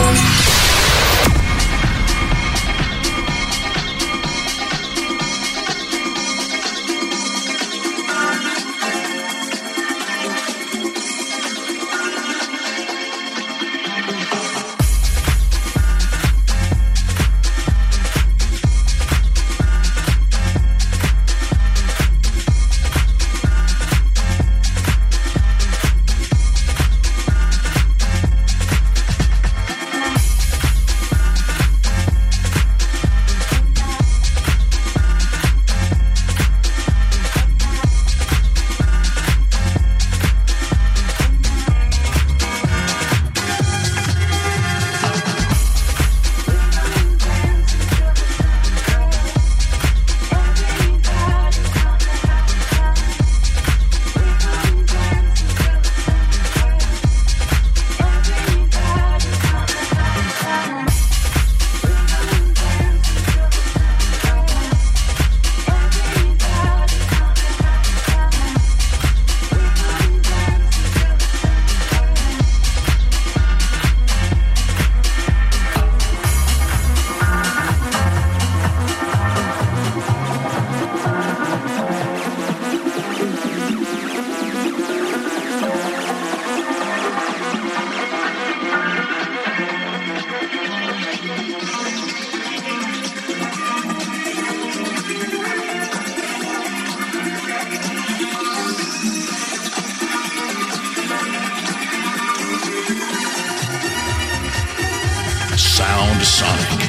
don't Sonic.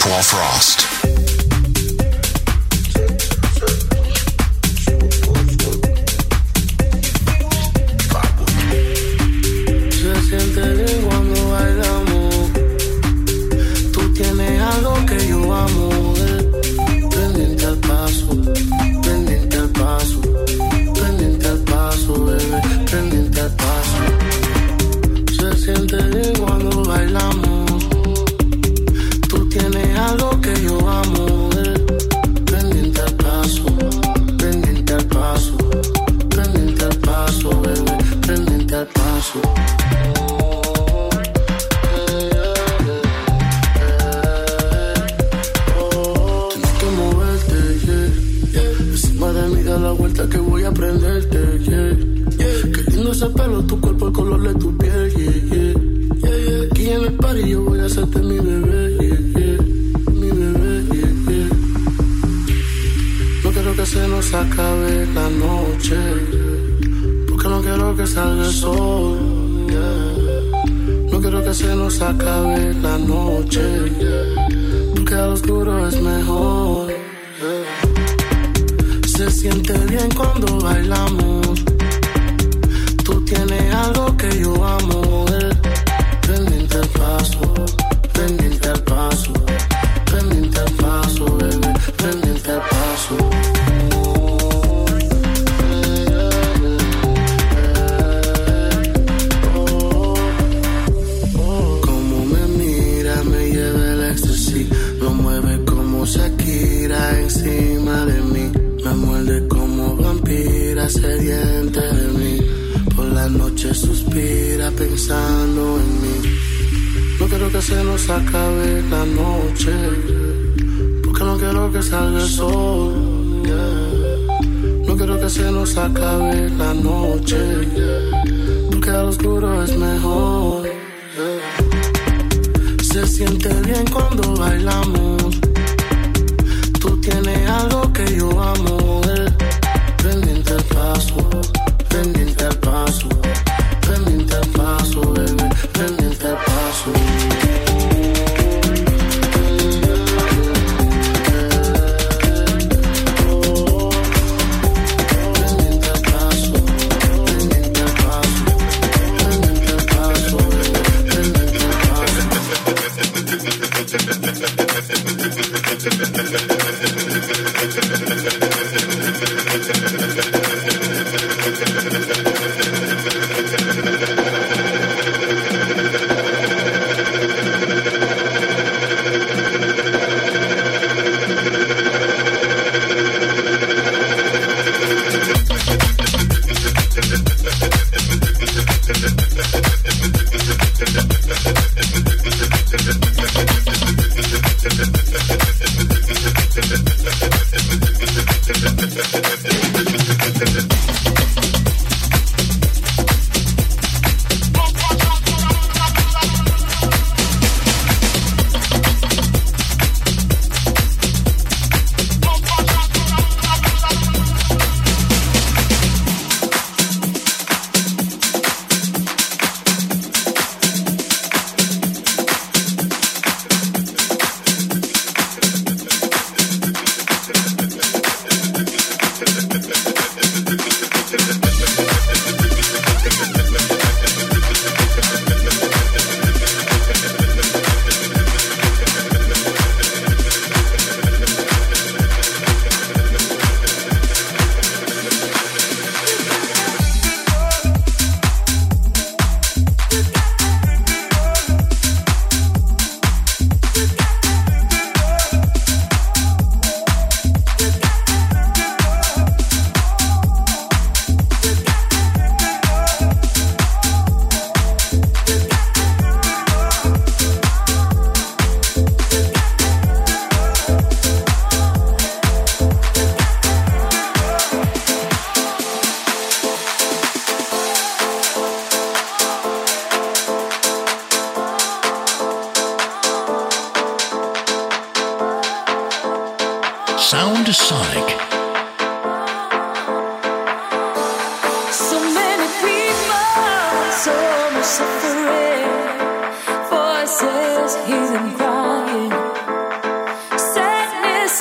Paul Frost. Acabe la noche, porque al oscuro es mejor. Se siente bien cuando bailamos. Tú tienes algo que yo amo. Eh. Pendiente el paso, sediente de mí. Por la noche suspira pensando en mí. No quiero que se nos acabe la noche. Porque no quiero que salga el sol. No quiero que se nos acabe la noche. Porque al oscuro es mejor. Se siente bien cuando bailamos. Tiene algo que yo amo de él. Pendiente al paso, pendiente al paso.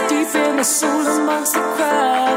deep in the soul amongst the crowd.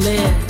Sonic,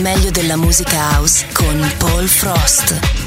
meglio della musica house con Paul Frost.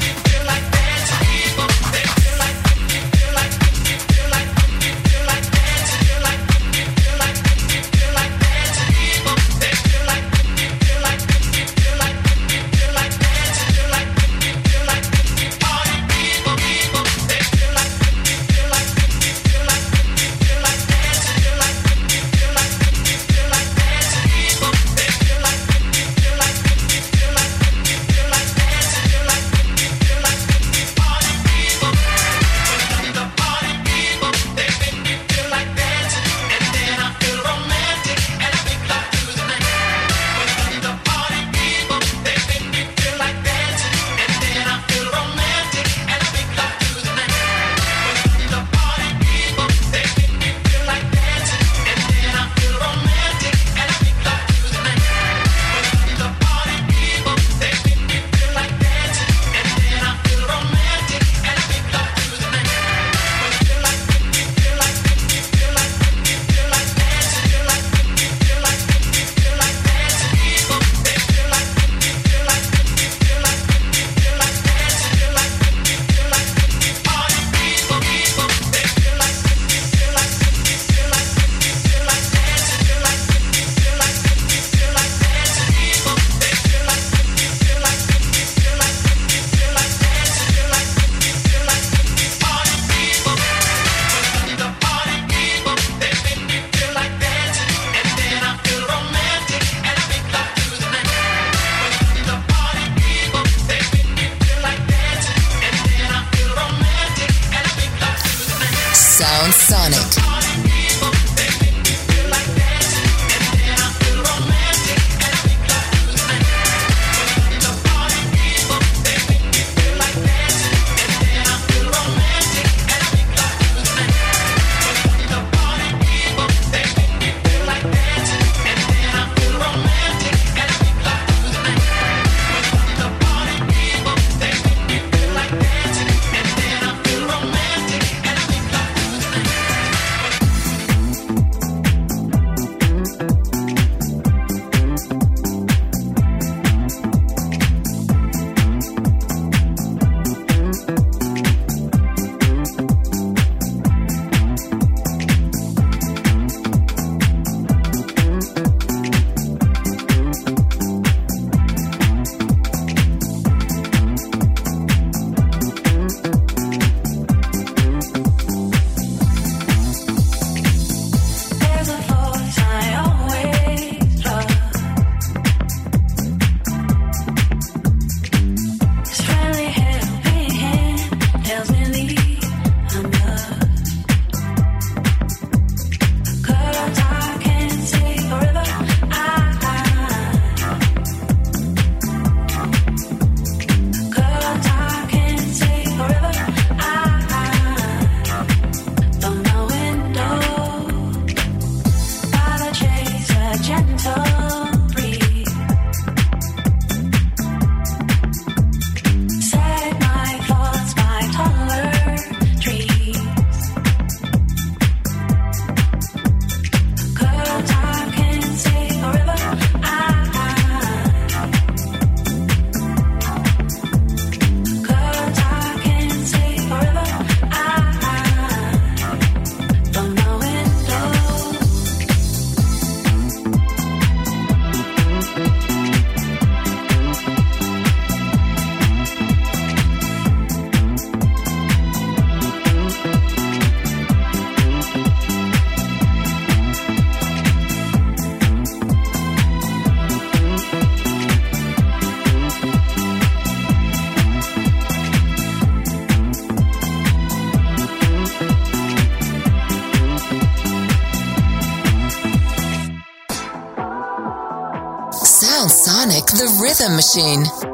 The Rhythm Machine.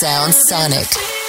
Sound Sonic.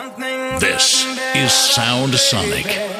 This is Sound Sonic.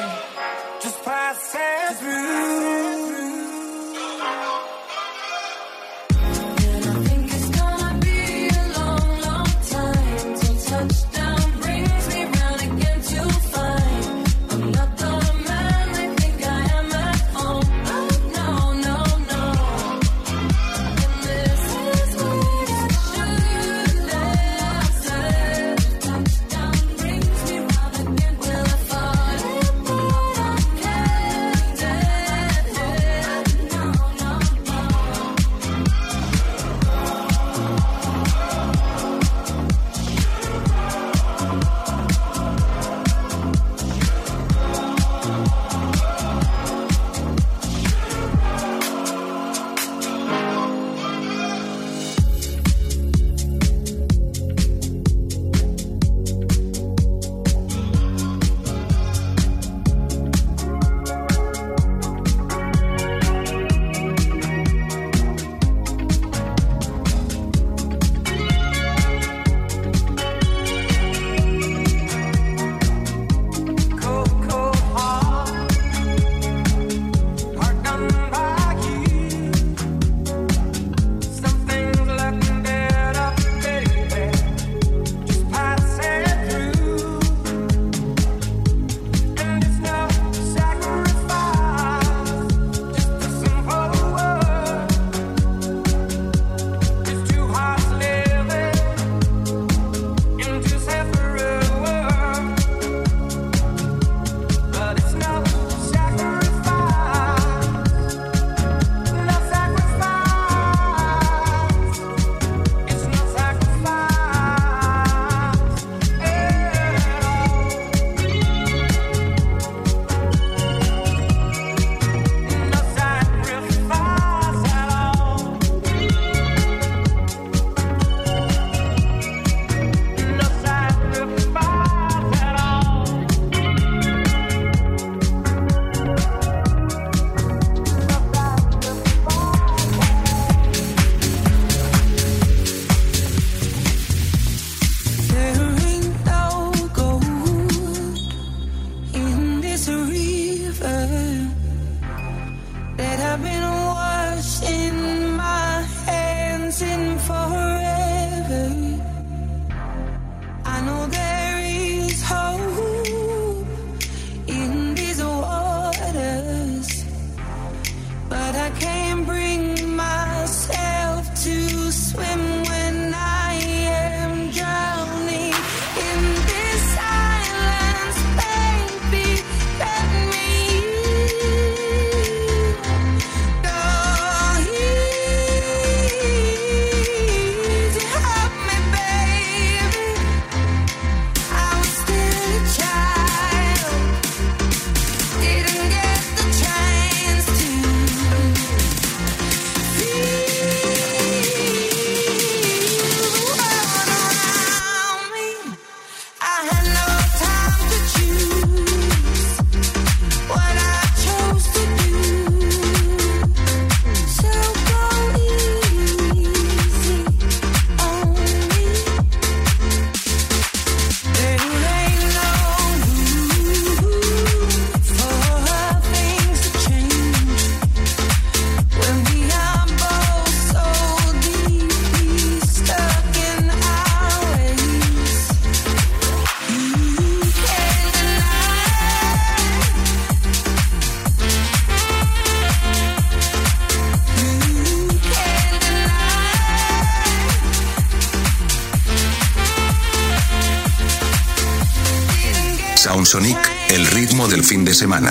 Semana.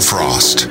Frost.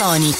Sony.